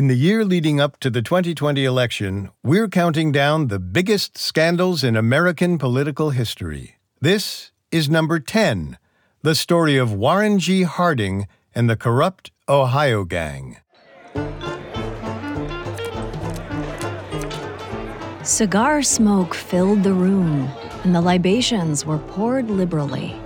In the year leading up to the 2020 election, we're counting down the biggest scandals in American political history. This is number 10 the story of Warren G. Harding and the corrupt Ohio gang. Cigar smoke filled the room, and the libations were poured liberally.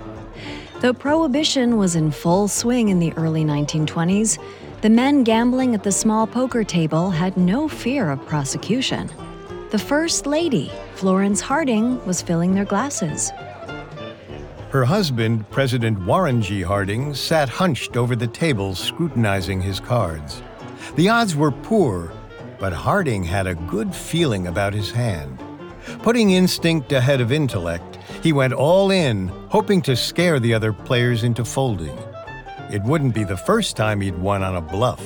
Though prohibition was in full swing in the early 1920s, the men gambling at the small poker table had no fear of prosecution. The First Lady, Florence Harding, was filling their glasses. Her husband, President Warren G. Harding, sat hunched over the table scrutinizing his cards. The odds were poor, but Harding had a good feeling about his hand. Putting instinct ahead of intellect, he went all in, hoping to scare the other players into folding. It wouldn't be the first time he'd won on a bluff.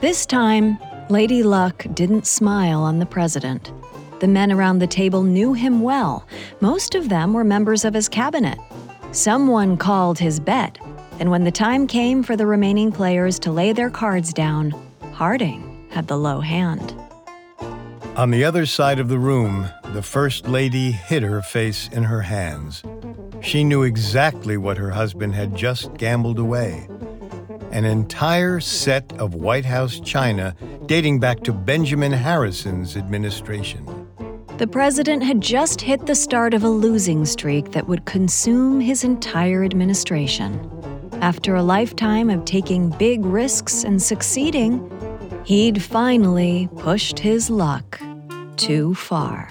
This time, Lady Luck didn't smile on the president. The men around the table knew him well. Most of them were members of his cabinet. Someone called his bet, and when the time came for the remaining players to lay their cards down, Harding had the low hand. On the other side of the room, the First Lady hid her face in her hands. She knew exactly what her husband had just gambled away an entire set of White House china dating back to Benjamin Harrison's administration. The president had just hit the start of a losing streak that would consume his entire administration. After a lifetime of taking big risks and succeeding, he'd finally pushed his luck too far.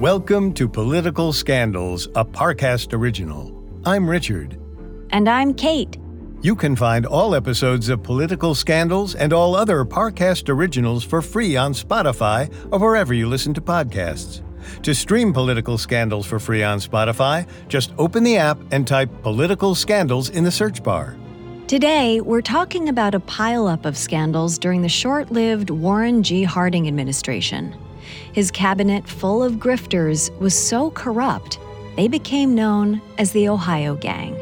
Welcome to Political Scandals, a Parcast original. I'm Richard. And I'm Kate. You can find all episodes of Political Scandals and all other Parcast originals for free on Spotify or wherever you listen to podcasts. To stream Political Scandals for free on Spotify, just open the app and type Political Scandals in the search bar. Today, we're talking about a pileup of scandals during the short lived Warren G. Harding administration. His cabinet, full of grifters, was so corrupt, they became known as the Ohio Gang.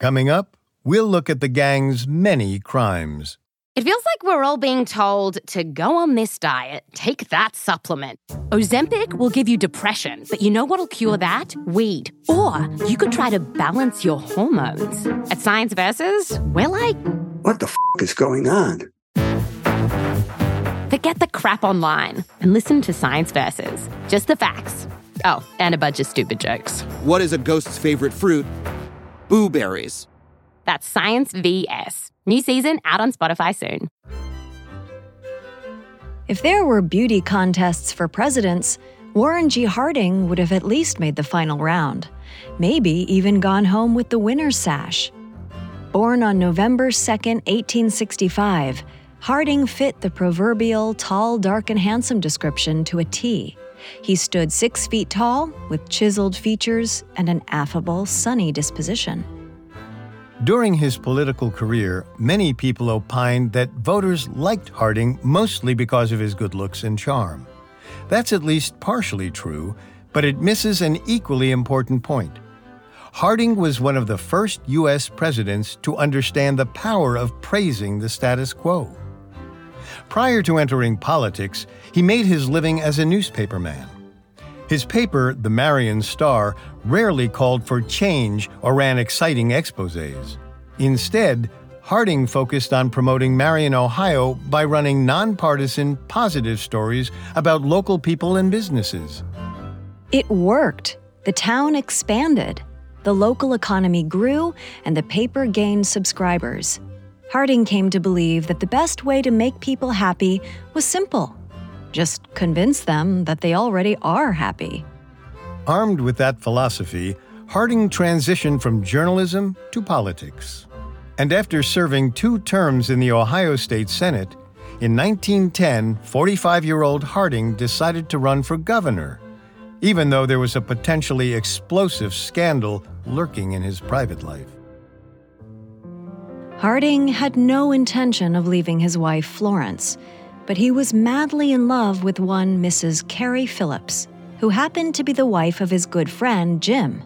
Coming up, we'll look at the gang's many crimes. It feels like we're all being told to go on this diet, take that supplement. Ozempic will give you depression, but you know what'll cure that? Weed. Or you could try to balance your hormones. At Science Versus, we're like, what the f is going on? Forget the crap online and listen to Science Versus. Just the facts. Oh, and a bunch of stupid jokes. What is a ghost's favorite fruit? Blueberries. That's Science VS. New season out on Spotify soon. If there were beauty contests for presidents, Warren G. Harding would have at least made the final round, maybe even gone home with the winner's sash. Born on November 2, 1865, Harding fit the proverbial tall, dark, and handsome description to a T. He stood six feet tall, with chiseled features and an affable, sunny disposition. During his political career, many people opined that voters liked Harding mostly because of his good looks and charm. That's at least partially true, but it misses an equally important point. Harding was one of the first U.S. presidents to understand the power of praising the status quo. Prior to entering politics, he made his living as a newspaperman. His paper, the Marion Star, rarely called for change or ran exciting exposés. Instead, Harding focused on promoting Marion, Ohio by running nonpartisan, positive stories about local people and businesses. It worked. The town expanded. The local economy grew, and the paper gained subscribers. Harding came to believe that the best way to make people happy was simple just convince them that they already are happy. Armed with that philosophy, Harding transitioned from journalism to politics. And after serving two terms in the Ohio State Senate, in 1910, 45 year old Harding decided to run for governor, even though there was a potentially explosive scandal lurking in his private life. Harding had no intention of leaving his wife, Florence, but he was madly in love with one Mrs. Carrie Phillips. who happened to be the wife of his good friend, Jim.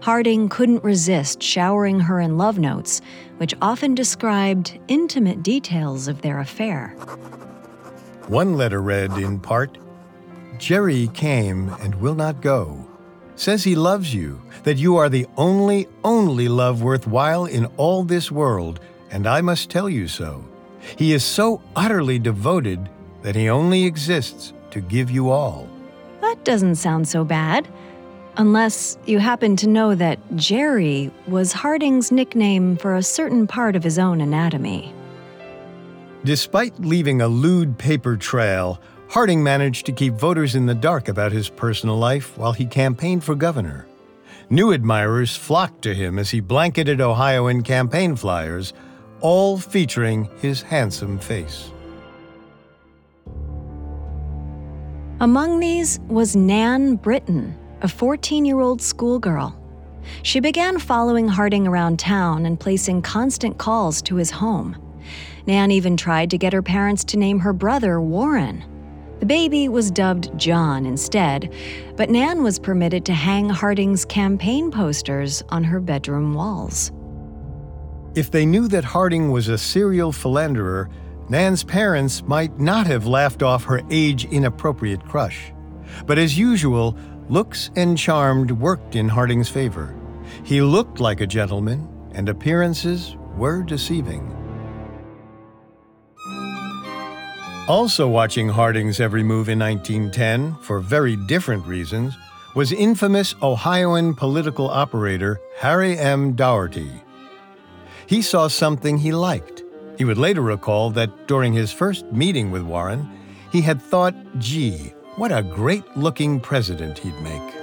Harding couldn't resist showering her in love notes, which often described intimate details of their affair. One letter read, in part, Jerry came and will not go. Says he loves you, that you are the only, only love worthwhile in all this world, and I must tell you so. He is so utterly devoted that he only exists to give you all. That doesn't sound so bad. Unless you happen to know that Jerry was Harding's nickname for a certain part of his own anatomy. Despite leaving a lewd paper trail, Harding managed to keep voters in the dark about his personal life while he campaigned for governor. New admirers flocked to him as he blanketed Ohio in campaign flyers, all featuring his handsome face. Among these was Nan Britton, a 14 year old schoolgirl. She began following Harding around town and placing constant calls to his home. Nan even tried to get her parents to name her brother Warren. The baby was dubbed John instead, but Nan was permitted to hang Harding's campaign posters on her bedroom walls. If they knew that Harding was a serial philanderer, Nan's parents might not have laughed off her age inappropriate crush. But as usual, looks and charmed worked in Harding's favor. He looked like a gentleman, and appearances were deceiving. Also watching Harding's every move in 1910, for very different reasons, was infamous Ohioan political operator Harry M. Daugherty. He saw something he liked. He would later recall that during his first meeting with Warren, he had thought, gee, what a great looking president he'd make.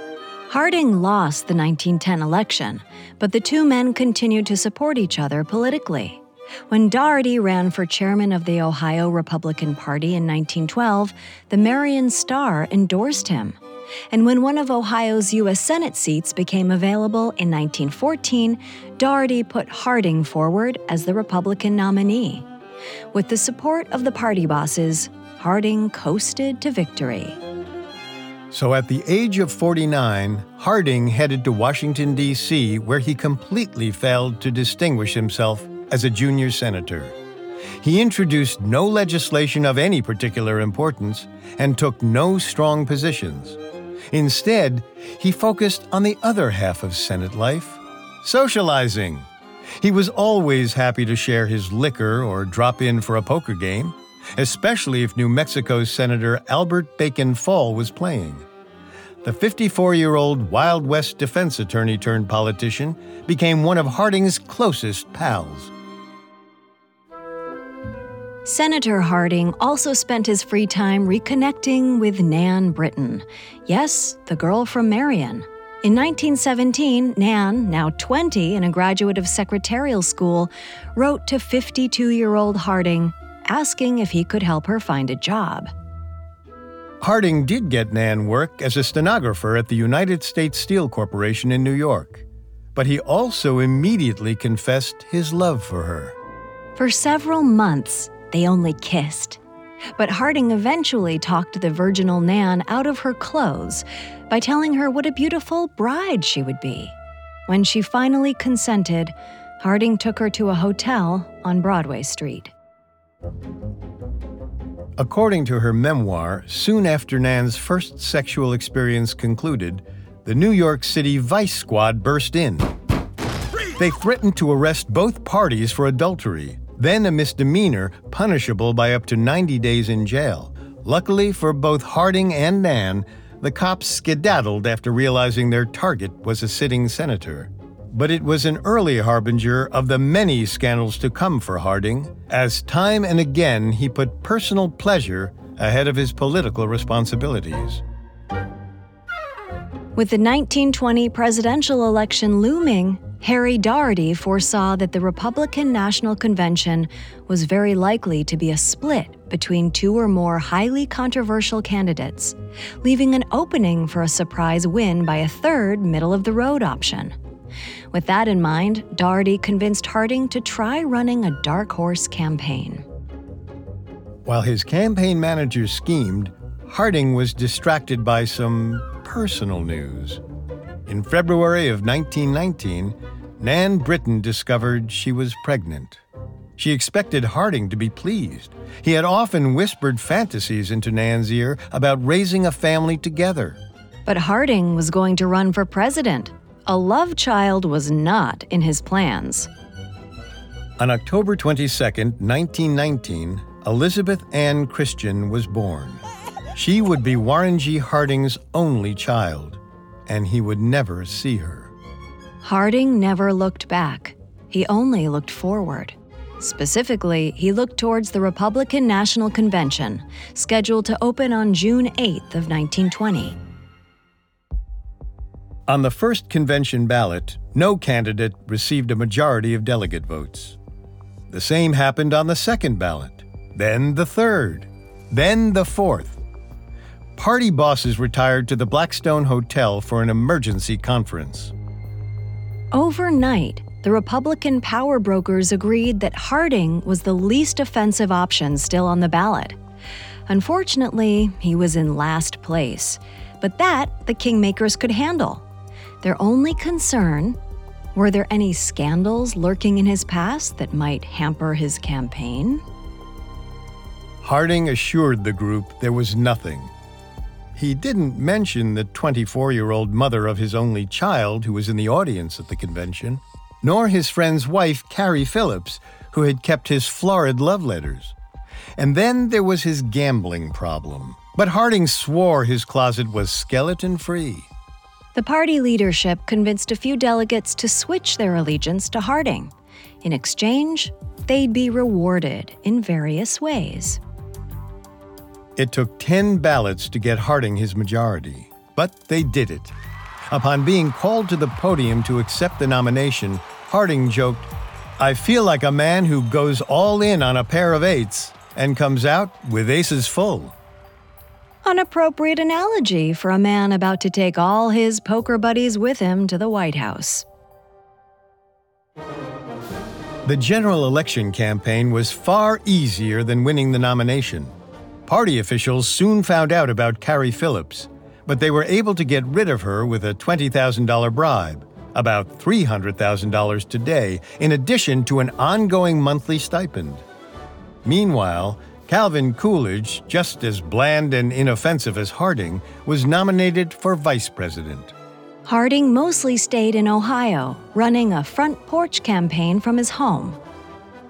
Harding lost the 1910 election, but the two men continued to support each other politically. When Daugherty ran for chairman of the Ohio Republican Party in 1912, the Marion Star endorsed him. And when one of Ohio's U.S. Senate seats became available in 1914, Daugherty put Harding forward as the Republican nominee. With the support of the party bosses, Harding coasted to victory. So at the age of 49, Harding headed to Washington, D.C., where he completely failed to distinguish himself as a junior senator. He introduced no legislation of any particular importance and took no strong positions. Instead, he focused on the other half of Senate life socializing. He was always happy to share his liquor or drop in for a poker game, especially if New Mexico's Senator Albert Bacon Fall was playing. The 54 year old Wild West defense attorney turned politician became one of Harding's closest pals. Senator Harding also spent his free time reconnecting with Nan Britton. Yes, the girl from Marion. In 1917, Nan, now 20 and a graduate of secretarial school, wrote to 52 year old Harding asking if he could help her find a job. Harding did get Nan work as a stenographer at the United States Steel Corporation in New York, but he also immediately confessed his love for her. For several months, they only kissed. But Harding eventually talked the virginal Nan out of her clothes by telling her what a beautiful bride she would be. When she finally consented, Harding took her to a hotel on Broadway Street. According to her memoir, soon after Nan's first sexual experience concluded, the New York City Vice Squad burst in. They threatened to arrest both parties for adultery, then a misdemeanor punishable by up to 90 days in jail. Luckily for both Harding and Nan, the cops skedaddled after realizing their target was a sitting senator. But it was an early harbinger of the many scandals to come for Harding, as time and again he put personal pleasure ahead of his political responsibilities. With the 1920 presidential election looming, Harry Daugherty foresaw that the Republican National Convention was very likely to be a split between two or more highly controversial candidates, leaving an opening for a surprise win by a third middle of the road option. With that in mind, Daugherty convinced Harding to try running a dark horse campaign. While his campaign managers schemed, Harding was distracted by some personal news. In February of 1919, Nan Britton discovered she was pregnant. She expected Harding to be pleased. He had often whispered fantasies into Nan's ear about raising a family together. But Harding was going to run for president. A love child was not in his plans. On October 22, 1919, Elizabeth Ann Christian was born. She would be Warren G. Harding's only child, and he would never see her. Harding never looked back. He only looked forward. Specifically, he looked towards the Republican National Convention, scheduled to open on June 8th of 1920. On the first convention ballot, no candidate received a majority of delegate votes. The same happened on the second ballot, then the third, then the fourth. Party bosses retired to the Blackstone Hotel for an emergency conference. Overnight, the Republican power brokers agreed that Harding was the least offensive option still on the ballot. Unfortunately, he was in last place, but that the Kingmakers could handle. Their only concern were there any scandals lurking in his past that might hamper his campaign? Harding assured the group there was nothing. He didn't mention the 24 year old mother of his only child who was in the audience at the convention, nor his friend's wife, Carrie Phillips, who had kept his florid love letters. And then there was his gambling problem. But Harding swore his closet was skeleton free. The party leadership convinced a few delegates to switch their allegiance to Harding. In exchange, they'd be rewarded in various ways. It took 10 ballots to get Harding his majority, but they did it. Upon being called to the podium to accept the nomination, Harding joked, I feel like a man who goes all in on a pair of eights and comes out with aces full. An appropriate analogy for a man about to take all his poker buddies with him to the White House. The general election campaign was far easier than winning the nomination. Party officials soon found out about Carrie Phillips, but they were able to get rid of her with a $20,000 bribe, about $300,000 today, in addition to an ongoing monthly stipend. Meanwhile, Calvin Coolidge, just as bland and inoffensive as Harding, was nominated for vice president. Harding mostly stayed in Ohio, running a front porch campaign from his home.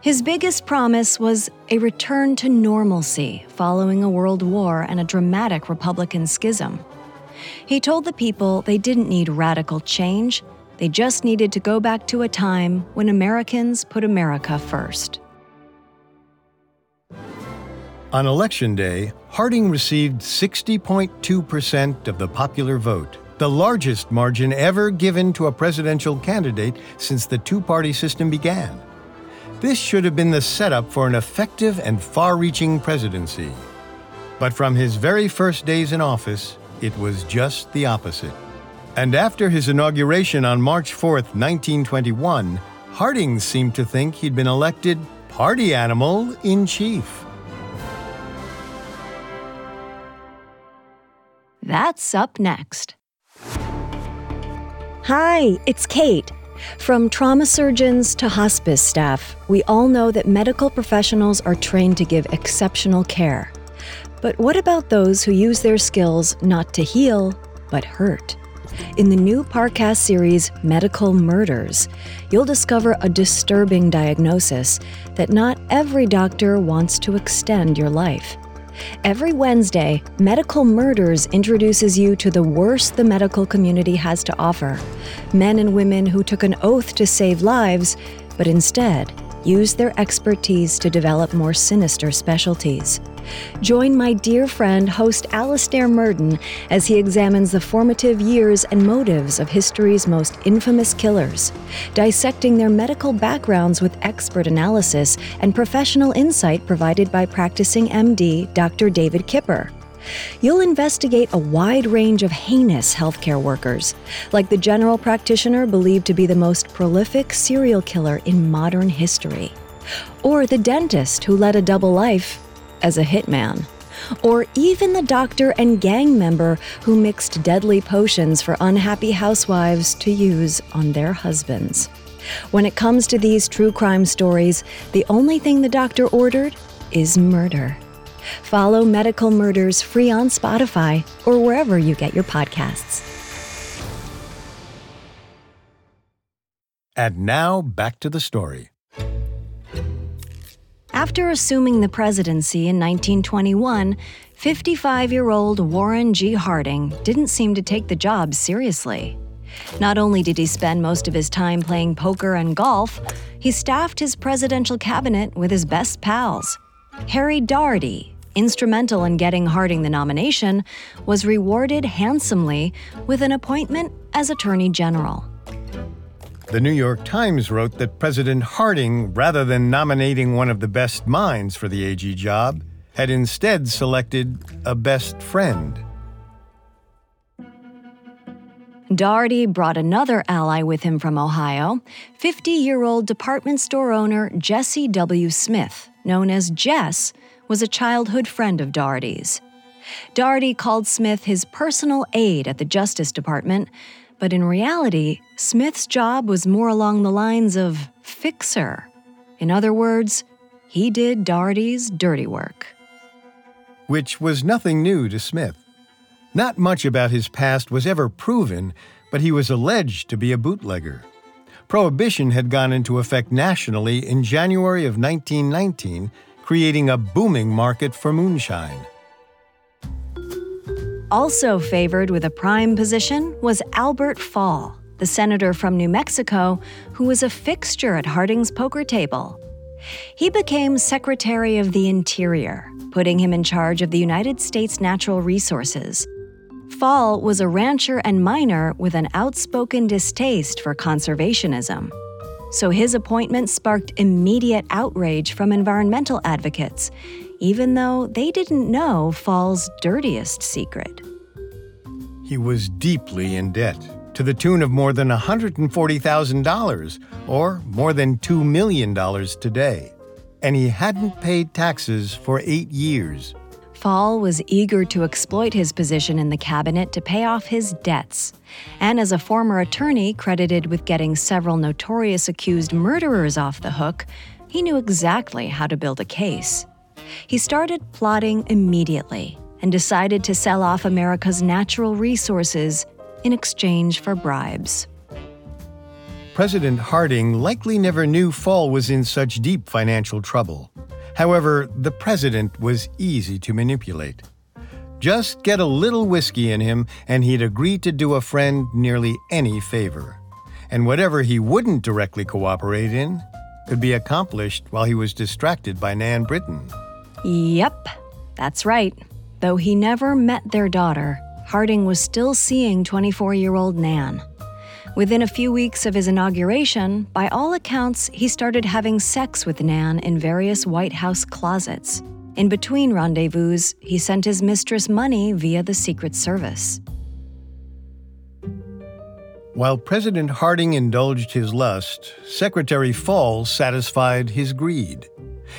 His biggest promise was a return to normalcy following a world war and a dramatic Republican schism. He told the people they didn't need radical change, they just needed to go back to a time when Americans put America first. On Election Day, Harding received 60.2% of the popular vote, the largest margin ever given to a presidential candidate since the two party system began. This should have been the setup for an effective and far reaching presidency. But from his very first days in office, it was just the opposite. And after his inauguration on March 4, 1921, Harding seemed to think he'd been elected party animal in chief. That's up next. Hi, it's Kate. From trauma surgeons to hospice staff, we all know that medical professionals are trained to give exceptional care. But what about those who use their skills not to heal, but hurt? In the new Parcast series, Medical Murders, you'll discover a disturbing diagnosis that not every doctor wants to extend your life. Every Wednesday, Medical Murders introduces you to the worst the medical community has to offer men and women who took an oath to save lives, but instead used their expertise to develop more sinister specialties. Join my dear friend, host Alastair Murden, as he examines the formative years and motives of history's most infamous killers, dissecting their medical backgrounds with expert analysis and professional insight provided by practicing MD Dr. David Kipper. You'll investigate a wide range of heinous healthcare workers, like the general practitioner believed to be the most prolific serial killer in modern history, or the dentist who led a double life as a hitman. or even the doctor and gang member who mixed deadly potions for unhappy housewives to use on their husbands. When it comes to these true crime stories, the only thing the doctor ordered is murder. Follow Medical Murders free on Spotify or wherever you get your podcasts. And now back to the story. After assuming the presidency in 1921, 55 year old Warren G. Harding didn't seem to take the job seriously. Not only did he spend most of his time playing poker and golf, he staffed his presidential cabinet with his best pals. Harry Daugherty, instrumental in getting Harding the nomination, was rewarded handsomely with an appointment as Attorney General. The New York Times wrote that President Harding, rather than nominating one of the best minds for the AG job, had instead selected a best friend. Daugherty brought another ally with him from Ohio 50 year old department store owner Jesse W. Smith, known as Jess, was a childhood friend of Daugherty's. Daugherty called Smith his personal aide at the Justice Department but in reality, Smith's job was more along the lines of fixer. In other words, he did Daugherty's dirty work. Which was nothing new to Smith. Not much about his past was ever proven, but he was alleged to be a bootlegger. Prohibition had gone into effect nationally in January of 1919, creating a booming market for moonshine. Also favored with a prime position was Albert Fall, the senator from New Mexico who was a fixture at Harding's poker table. He became Secretary of the Interior, putting him in charge of the United States Natural Resources. Fall was a rancher and miner with an outspoken distaste for conservationism. So his appointment sparked immediate outrage from environmental advocates, even though they didn't know Fall's dirtiest secret. He was deeply in debt, to the tune of more than $140,000, or more than $2 million today. And he hadn't paid taxes for eight years. Fall was eager to exploit his position in the cabinet to pay off his debts. And as a former attorney credited with getting several notorious accused murderers off the hook, he knew exactly how to build a case. He started plotting immediately and decided to sell off America's natural resources in exchange for bribes. President Harding likely never knew Fall was in such deep financial trouble. However, the president was easy to manipulate. Just get a little whiskey in him, and he'd agree to do a friend nearly any favor. And whatever he wouldn't directly cooperate in could be accomplished while he was distracted by Nan Britton. Yep, that's right. Though he never met their daughter, Harding was still seeing 24 year old Nan. Within a few weeks of his inauguration, by all accounts, he started having sex with Nan in various White House closets. In between rendezvous, he sent his mistress money via the Secret Service. While President Harding indulged his lust, Secretary Fall satisfied his greed.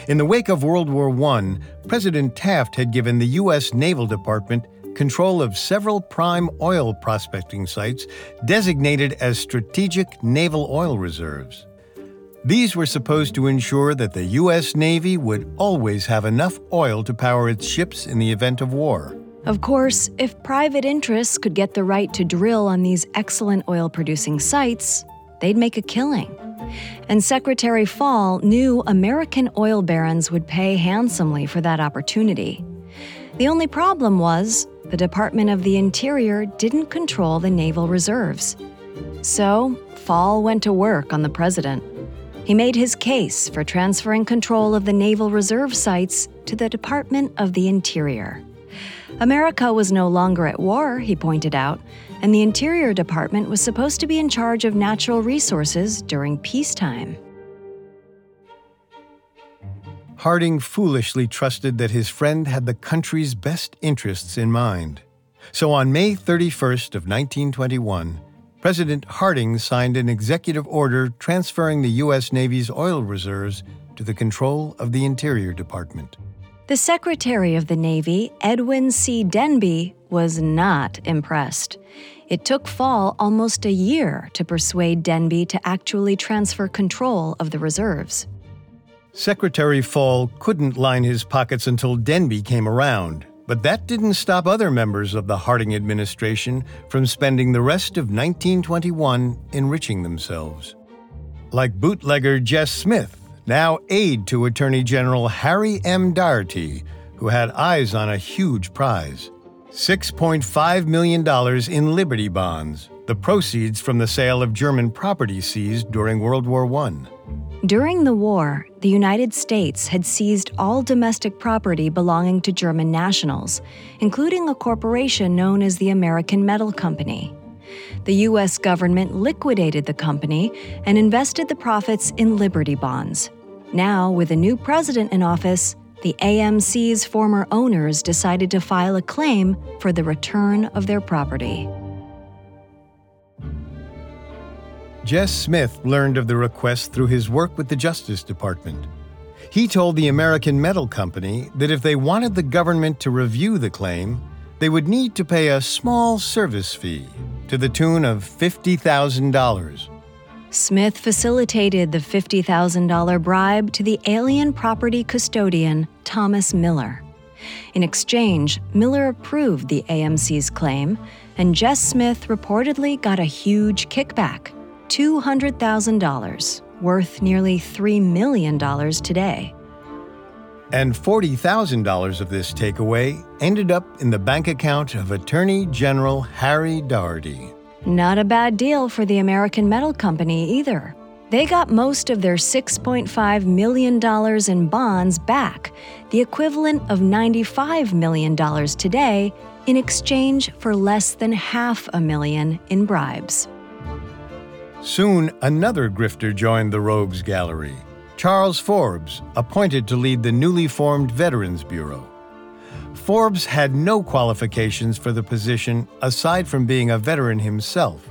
In the wake of World War I, President Taft had given the U.S. Naval Department control of several prime oil prospecting sites designated as strategic naval oil reserves. These were supposed to ensure that the U.S. Navy would always have enough oil to power its ships in the event of war. Of course, if private interests could get the right to drill on these excellent oil producing sites, they'd make a killing. And Secretary Fall knew American oil barons would pay handsomely for that opportunity. The only problem was the Department of the Interior didn't control the naval reserves. So, Fall went to work on the president. He made his case for transferring control of the naval reserve sites to the Department of the Interior. America was no longer at war, he pointed out, and the Interior Department was supposed to be in charge of natural resources during peacetime. Harding foolishly trusted that his friend had the country's best interests in mind. So on May 31st of 1921, President Harding signed an executive order transferring the U.S. Navy's oil reserves to the control of the Interior Department. The Secretary of the Navy, Edwin C. Denby, was not impressed. It took Fall almost a year to persuade Denby to actually transfer control of the reserves. Secretary Fall couldn't line his pockets until Denby came around, but that didn't stop other members of the Harding administration from spending the rest of 1921 enriching themselves. Like bootlegger Jess Smith, now aide to Attorney General Harry M. Daugherty, who had eyes on a huge prize $6.5 million in Liberty bonds, the proceeds from the sale of German property seized during World War I. During the war, the United States had seized all domestic property belonging to German nationals, including a corporation known as the American Metal Company. The U.S. government liquidated the company and invested the profits in Liberty bonds. Now, with a new president in office, the AMC's former owners decided to file a claim for the return of their property. Jess Smith learned of the request through his work with the Justice Department. He told the American Metal Company that if they wanted the government to review the claim, they would need to pay a small service fee to the tune of $50,000. Smith facilitated the $50,000 bribe to the alien property custodian, Thomas Miller. In exchange, Miller approved the AMC's claim, and Jess Smith reportedly got a huge kickback $200,000, worth nearly $3 million today. And $40,000 of this takeaway ended up in the bank account of Attorney General Harry Daugherty. Not a bad deal for the American Metal Company either. They got most of their $6.5 million in bonds back, the equivalent of $95 million today, in exchange for less than half a million in bribes. Soon, another grifter joined the rogues gallery Charles Forbes, appointed to lead the newly formed Veterans Bureau. Forbes had no qualifications for the position aside from being a veteran himself,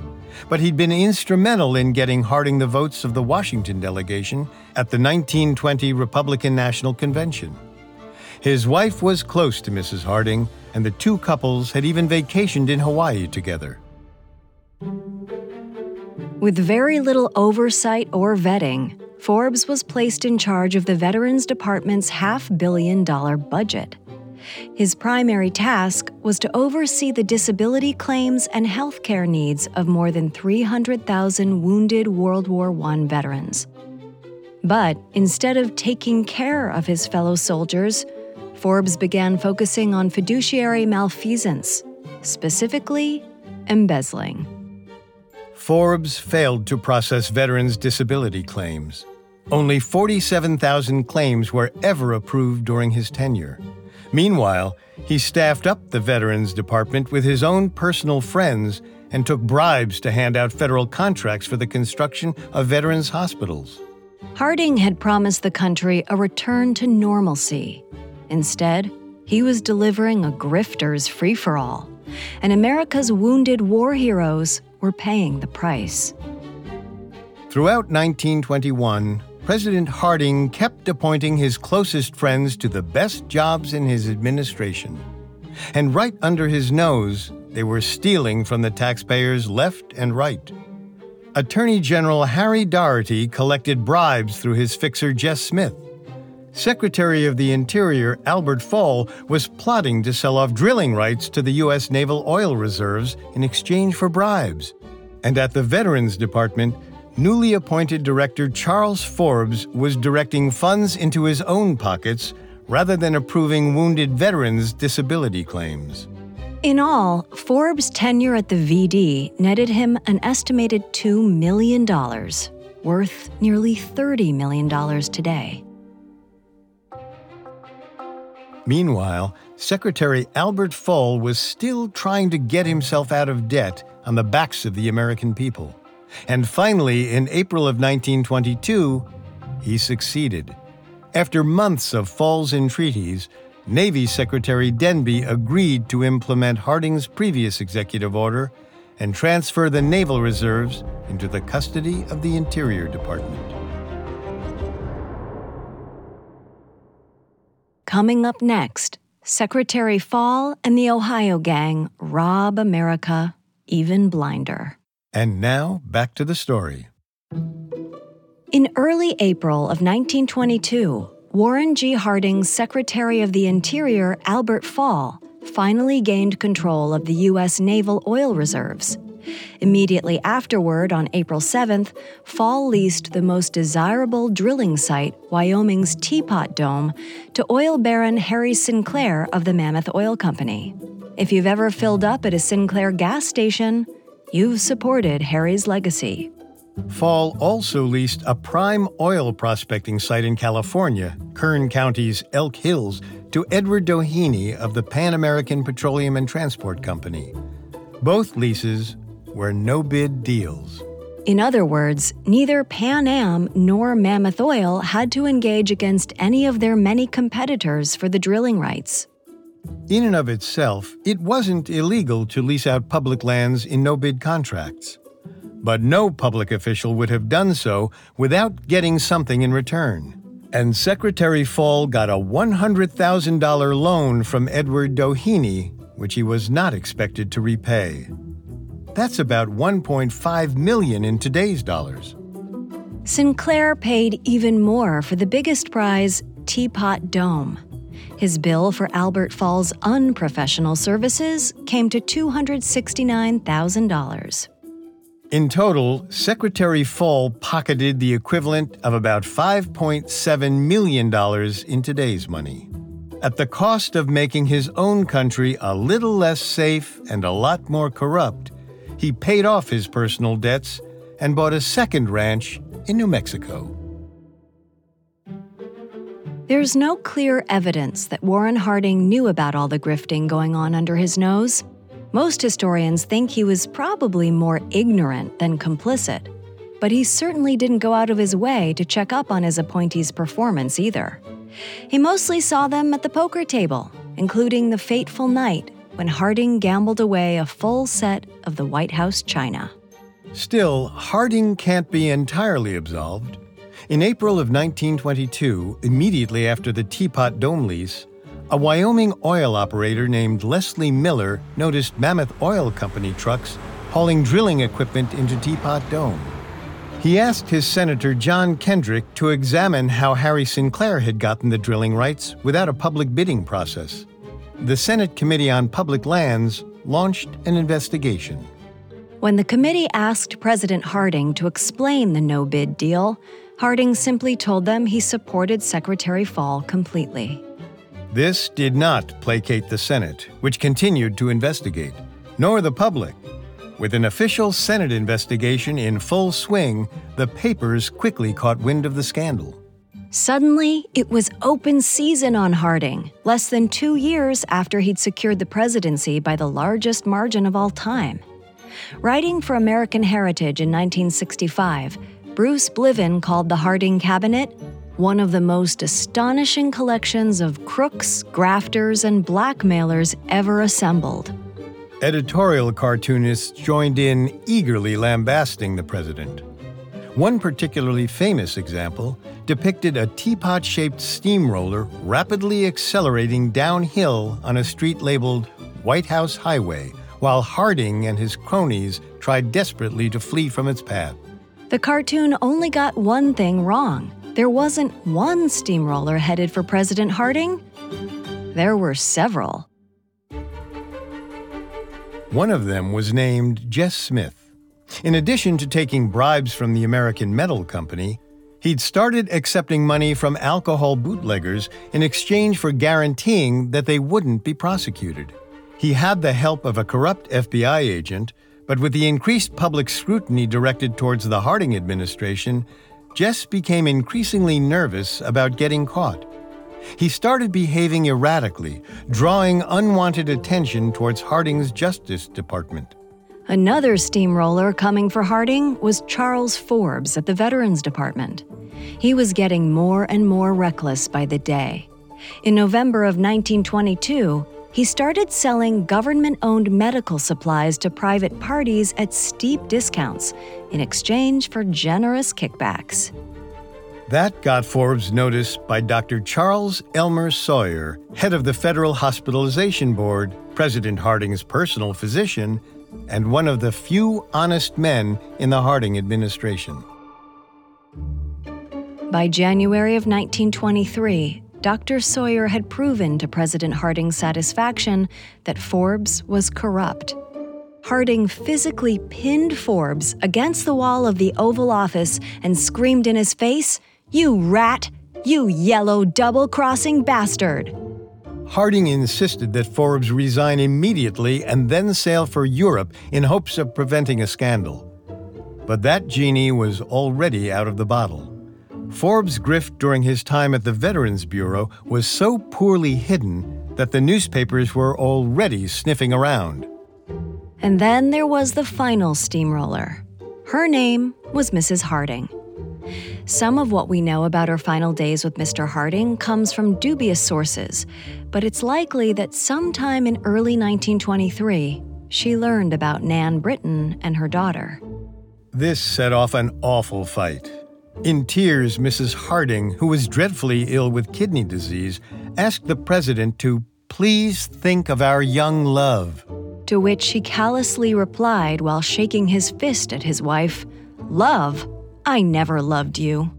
but he'd been instrumental in getting Harding the votes of the Washington delegation at the 1920 Republican National Convention. His wife was close to Mrs. Harding, and the two couples had even vacationed in Hawaii together. With very little oversight or vetting, Forbes was placed in charge of the Veterans Department's half billion dollar budget. His primary task was to oversee the disability claims and health care needs of more than 300,000 wounded World War I veterans. But instead of taking care of his fellow soldiers, Forbes began focusing on fiduciary malfeasance, specifically embezzling. Forbes failed to process veterans' disability claims. Only 47,000 claims were ever approved during his tenure. Meanwhile, he staffed up the Veterans Department with his own personal friends and took bribes to hand out federal contracts for the construction of veterans' hospitals. Harding had promised the country a return to normalcy. Instead, he was delivering a grifter's free for all, and America's wounded war heroes were paying the price. Throughout 1921, President Harding kept appointing his closest friends to the best jobs in his administration. And right under his nose, they were stealing from the taxpayers left and right. Attorney General Harry Daugherty collected bribes through his fixer Jess Smith. Secretary of the Interior Albert Fall was plotting to sell off drilling rights to the U.S. naval oil reserves in exchange for bribes. And at the Veterans Department, newly appointed director Charles Forbes was directing funds into his own pockets rather than approving wounded veterans' disability claims. In all, Forbes' tenure at the VD netted him an estimated $2 million, worth nearly $30 million today. Meanwhile, Secretary Albert Fall was still trying to get himself out of debt on the backs of the American people. And finally, in April of 1922, he succeeded. After months of Fall's entreaties, Navy Secretary Denby agreed to implement Harding's previous executive order and transfer the naval reserves into the custody of the Interior Department. Coming up next, Secretary Fall and the Ohio gang rob America even blinder. And now, back to the story. In early April of 1922, Warren G. Harding's Secretary of the Interior, Albert Fall, finally gained control of the U.S. naval oil reserves. Immediately afterward, on April 7th, Fall leased the most desirable drilling site, Wyoming's Teapot Dome, to oil baron Harry Sinclair of the Mammoth Oil Company. If you've ever filled up at a Sinclair gas station, you've supported Harry's legacy. Fall also leased a prime oil prospecting site in California, Kern County's Elk Hills, to Edward Doheny of the Pan American Petroleum and Transport Company. Both leases were no bid deals. In other words, neither Pan Am nor Mammoth Oil had to engage against any of their many competitors for the drilling rights. In and of itself, it wasn't illegal to lease out public lands in no bid contracts. But no public official would have done so without getting something in return. And Secretary Fall got a $100,000 loan from Edward Doheny, which he was not expected to repay. That's about 1.5 million in today's dollars. Sinclair paid even more for the biggest prize, Teapot Dome. His bill for Albert Fall's unprofessional services came to $269,000. In total, Secretary Fall pocketed the equivalent of about $5.7 million in today's money. At the cost of making his own country a little less safe and a lot more corrupt, he paid off his personal debts and bought a second ranch in New Mexico. There's no clear evidence that Warren Harding knew about all the grifting going on under his nose. Most historians think he was probably more ignorant than complicit, but he certainly didn't go out of his way to check up on his appointees' performance either. He mostly saw them at the poker table, including the fateful night when Harding gambled away a full set of the White House china. Still, Harding can't be entirely absolved. In April of 1922, immediately after the Teapot Dome lease, a Wyoming oil operator named Leslie Miller noticed Mammoth Oil Company trucks hauling drilling equipment into Teapot Dome. He asked his Senator John Kendrick to examine how Harry Sinclair had gotten the drilling rights without a public bidding process. The Senate Committee on Public Lands launched an investigation. When the committee asked President Harding to explain the no bid deal, Harding simply told them he supported Secretary Fall completely. This did not placate the Senate, which continued to investigate, nor the public. With an official Senate investigation in full swing, the papers quickly caught wind of the scandal. Suddenly, it was open season on Harding, less than two years after he'd secured the presidency by the largest margin of all time. Writing for American Heritage in 1965, Bruce Bliven called the Harding cabinet one of the most astonishing collections of crooks, grafters, and blackmailers ever assembled. Editorial cartoonists joined in eagerly lambasting the president. One particularly famous example depicted a teapot shaped steamroller rapidly accelerating downhill on a street labeled White House Highway, while Harding and his cronies tried desperately to flee from its path. The cartoon only got one thing wrong there wasn't one steamroller headed for President Harding, there were several. One of them was named Jess Smith. In addition to taking bribes from the American Metal Company, he'd started accepting money from alcohol bootleggers in exchange for guaranteeing that they wouldn't be prosecuted. He had the help of a corrupt FBI agent, but with the increased public scrutiny directed towards the Harding administration, Jess became increasingly nervous about getting caught. He started behaving erratically, drawing unwanted attention towards Harding's Justice Department. Another steamroller coming for Harding was Charles Forbes at the Veterans Department. He was getting more and more reckless by the day. In November of 1922, he started selling government owned medical supplies to private parties at steep discounts in exchange for generous kickbacks. That got Forbes notice by Dr. Charles Elmer Sawyer, head of the Federal Hospitalization Board, President Harding's personal physician, and one of the few honest men in the Harding administration. By January of 1923, Dr. Sawyer had proven to President Harding's satisfaction that Forbes was corrupt. Harding physically pinned Forbes against the wall of the Oval Office and screamed in his face, You rat! You yellow double crossing bastard! Harding insisted that Forbes resign immediately and then sail for Europe in hopes of preventing a scandal. But that genie was already out of the bottle. Forbes' grift during his time at the Veterans Bureau was so poorly hidden that the newspapers were already sniffing around. And then there was the final steamroller. Her name was Mrs. Harding. Some of what we know about her final days with Mr. Harding comes from dubious sources, but it's likely that sometime in early 1923, she learned about Nan Britton and her daughter. This set off an awful fight. In tears, Mrs. Harding, who was dreadfully ill with kidney disease, asked the president to please think of our young love. To which he callously replied while shaking his fist at his wife Love? I never loved you.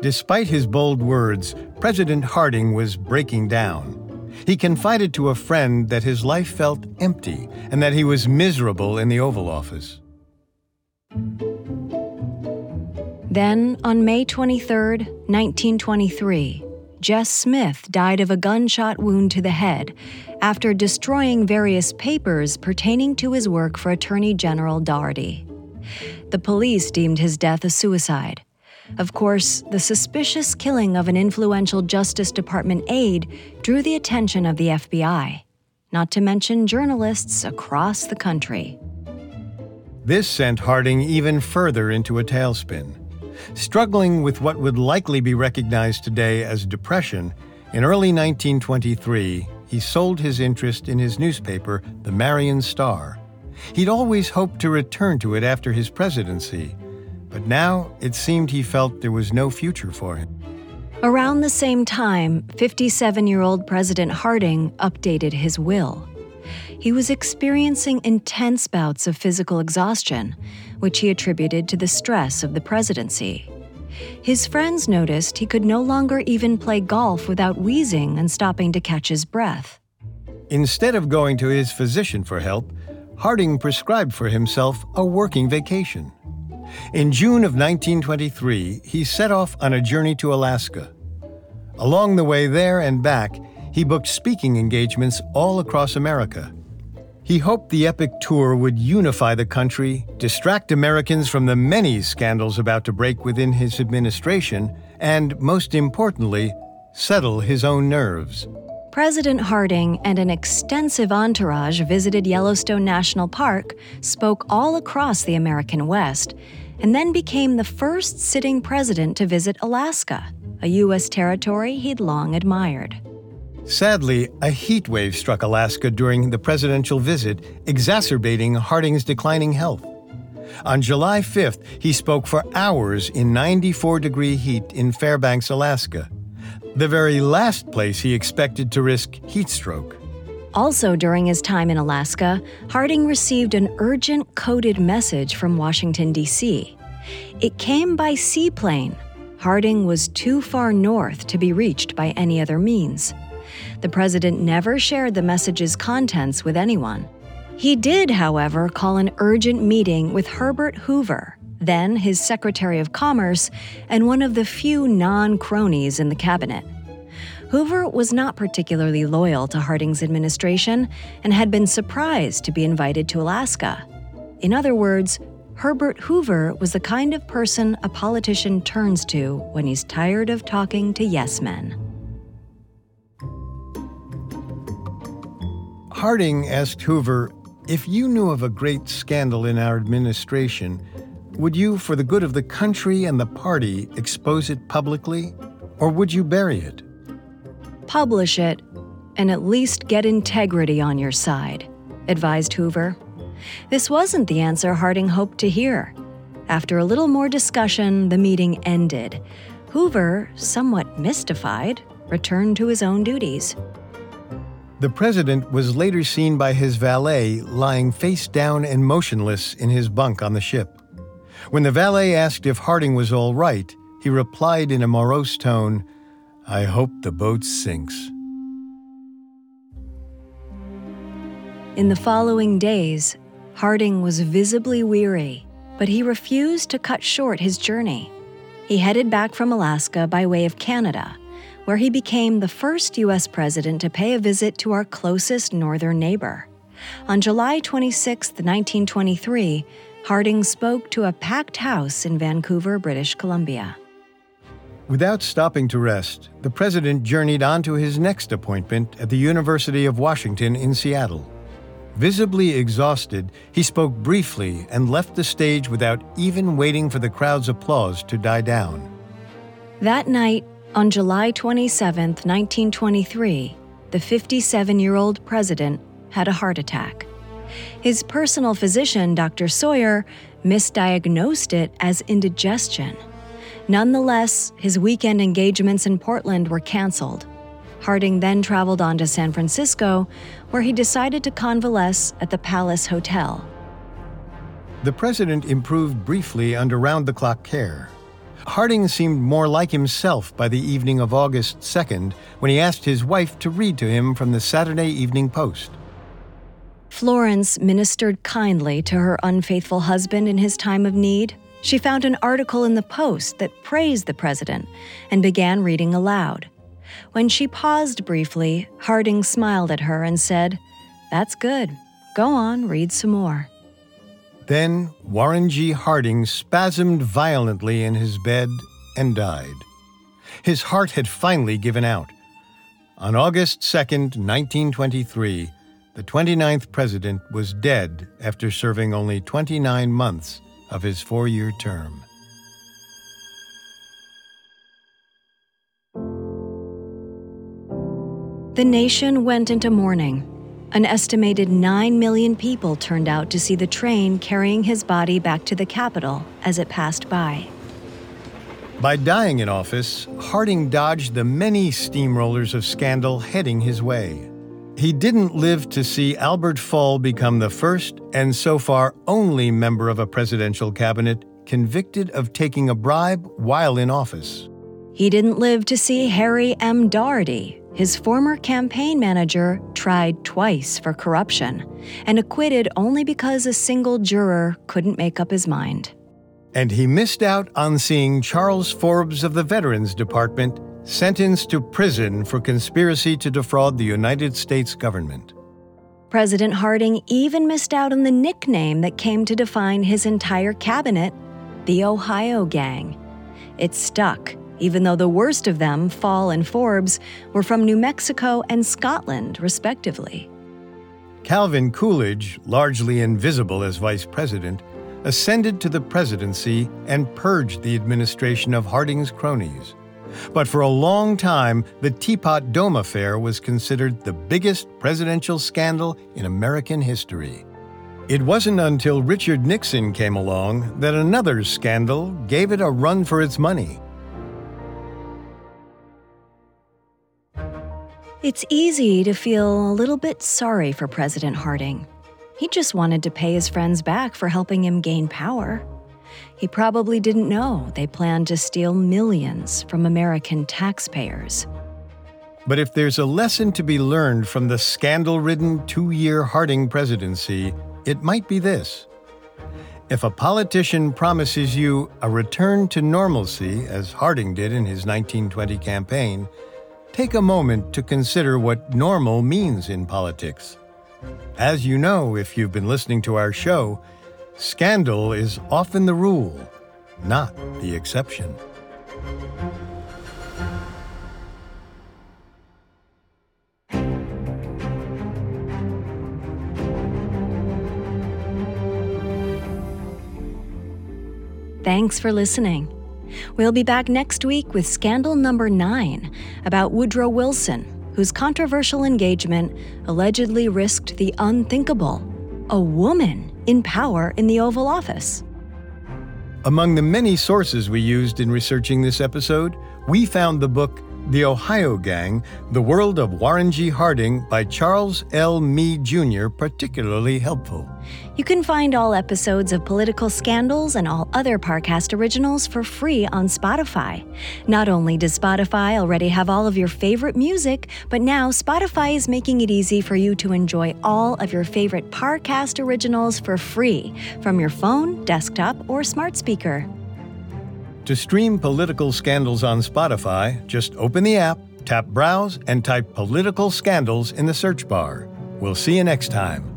Despite his bold words, President Harding was breaking down. He confided to a friend that his life felt empty and that he was miserable in the Oval Office. Then, on May 23, 1923, Jess Smith died of a gunshot wound to the head after destroying various papers pertaining to his work for Attorney General Daugherty. The police deemed his death a suicide. Of course, the suspicious killing of an influential Justice Department aide drew the attention of the FBI, not to mention journalists across the country. This sent Harding even further into a tailspin. Struggling with what would likely be recognized today as depression, in early 1923, he sold his interest in his newspaper, the Marion Star. He'd always hoped to return to it after his presidency, but now it seemed he felt there was no future for him. Around the same time, 57 year old President Harding updated his will. He was experiencing intense bouts of physical exhaustion, which he attributed to the stress of the presidency. His friends noticed he could no longer even play golf without wheezing and stopping to catch his breath. Instead of going to his physician for help, Harding prescribed for himself a working vacation. In June of 1923, he set off on a journey to Alaska. Along the way there and back, he booked speaking engagements all across America. He hoped the epic tour would unify the country, distract Americans from the many scandals about to break within his administration, and, most importantly, settle his own nerves. President Harding and an extensive entourage visited Yellowstone National Park, spoke all across the American West, and then became the first sitting president to visit Alaska, a U.S. territory he'd long admired. Sadly, a heat wave struck Alaska during the presidential visit, exacerbating Harding's declining health. On July 5th, he spoke for hours in 94 degree heat in Fairbanks, Alaska, the very last place he expected to risk heat stroke. Also, during his time in Alaska, Harding received an urgent coded message from Washington, D.C. It came by seaplane. Harding was too far north to be reached by any other means. The president never shared the message's contents with anyone. He did, however, call an urgent meeting with Herbert Hoover, then his Secretary of Commerce, and one of the few non cronies in the cabinet. Hoover was not particularly loyal to Harding's administration and had been surprised to be invited to Alaska. In other words, Herbert Hoover was the kind of person a politician turns to when he's tired of talking to yes men. Harding asked Hoover if you knew of a great scandal in our administration, would you, for the good of the country and the party, expose it publicly, or would you bury it? Publish it, and at least get integrity on your side, advised Hoover. This wasn't the answer Harding hoped to hear. After a little more discussion, the meeting ended. Hoover, somewhat mystified, returned to his own duties. The president was later seen by his valet lying face down and motionless in his bunk on the ship. When the valet asked if Harding was all right, he replied in a morose tone, I hope the boat sinks. In the following days, Harding was visibly weary, but he refused to cut short his journey. He headed back from Alaska by way of Canada, where he became the first U.S. president to pay a visit to our closest northern neighbor. On July 26, 1923, Harding spoke to a packed house in Vancouver, British Columbia. Without stopping to rest, the president journeyed on to his next appointment at the University of Washington in Seattle. Visibly exhausted, he spoke briefly and left the stage without even waiting for the crowd's applause to die down. That night, on July 27, 1923, the 57 year old president had a heart attack. His personal physician, Dr. Sawyer, misdiagnosed it as indigestion. Nonetheless, his weekend engagements in Portland were canceled. Harding then traveled on to San Francisco, where he decided to convalesce at the Palace Hotel. The president improved briefly under round the clock care. Harding seemed more like himself by the evening of August 2nd when he asked his wife to read to him from the Saturday Evening Post. Florence ministered kindly to her unfaithful husband in his time of need. She found an article in the Post that praised the president and began reading aloud. When she paused briefly, Harding smiled at her and said, That's good. Go on, read some more. Then Warren G. Harding spasmed violently in his bed and died. His heart had finally given out. On August 2, 1923, the 29th president was dead after serving only 29 months of his four year term. The nation went into mourning. An estimated 9 million people turned out to see the train carrying his body back to the Capitol as it passed by. By dying in office, Harding dodged the many steamrollers of scandal heading his way. He didn't live to see Albert Fall become the first and so far only member of a presidential cabinet convicted of taking a bribe while in office. He didn't live to see Harry M. Daugherty, his former campaign manager, tried twice for corruption and acquitted only because a single juror couldn't make up his mind. And he missed out on seeing Charles Forbes of the Veterans Department sentenced to prison for conspiracy to defraud the United States government. President Harding even missed out on the nickname that came to define his entire cabinet the Ohio Gang. It stuck, even though the worst of them, Fall and Forbes, were from New Mexico and Scotland, respectively. Calvin Coolidge, largely invisible as vice president, ascended to the presidency and purged the administration of Harding's cronies. But for a long time, the Teapot Dome affair was considered the biggest presidential scandal in American history. It wasn't until Richard Nixon came along that another scandal gave it a run for its money. It's easy to feel a little bit sorry for President Harding. He just wanted to pay his friends back for helping him gain power. He probably didn't know they planned to steal millions from American taxpayers. But if there's a lesson to be learned from the scandal ridden two year Harding presidency, it might be this. If a politician promises you a return to normalcy, as Harding did in his 1920 campaign, take a moment to consider what normal means in politics. As you know, if you've been listening to our show, scandal is often the rule, not the exception. Thanks for listening. We'll be back next week with scandal number nine about Woodrow Wilson, whose controversial engagement allegedly risked the unthinkable a woman in power in the Oval Office. Among the many sources we used in researching this episode, we found the book The Ohio Gang The World of Warren G. Harding by Charles L. Mee Jr. particularly helpful. You can find all episodes of Political Scandals and all other Parcast originals for free on Spotify. Not only does Spotify already have all of your favorite music, but now Spotify is making it easy for you to enjoy all of your favorite Parcast originals for free from your phone, desktop, or smart speaker. To stream Political Scandals on Spotify, just open the app, tap Browse, and type Political Scandals in the search bar. We'll see you next time.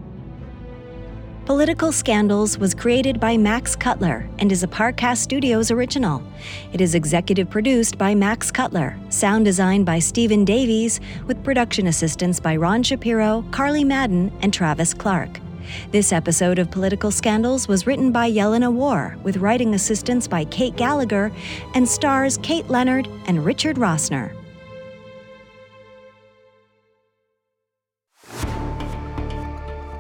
Political Scandals was created by Max Cutler and is a Parcast Studios original. It is executive produced by Max Cutler, sound designed by Stephen Davies, with production assistance by Ron Shapiro, Carly Madden, and Travis Clark. This episode of Political Scandals was written by Yelena War, with writing assistance by Kate Gallagher, and stars Kate Leonard and Richard Rossner.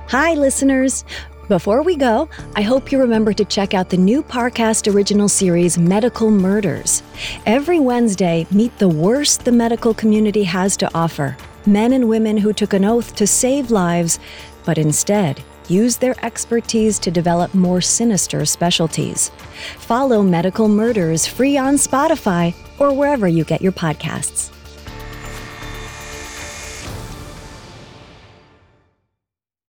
Hi, listeners. Before we go, I hope you remember to check out the new Parcast original series, Medical Murders. Every Wednesday, meet the worst the medical community has to offer men and women who took an oath to save lives, but instead use their expertise to develop more sinister specialties. Follow Medical Murders free on Spotify or wherever you get your podcasts.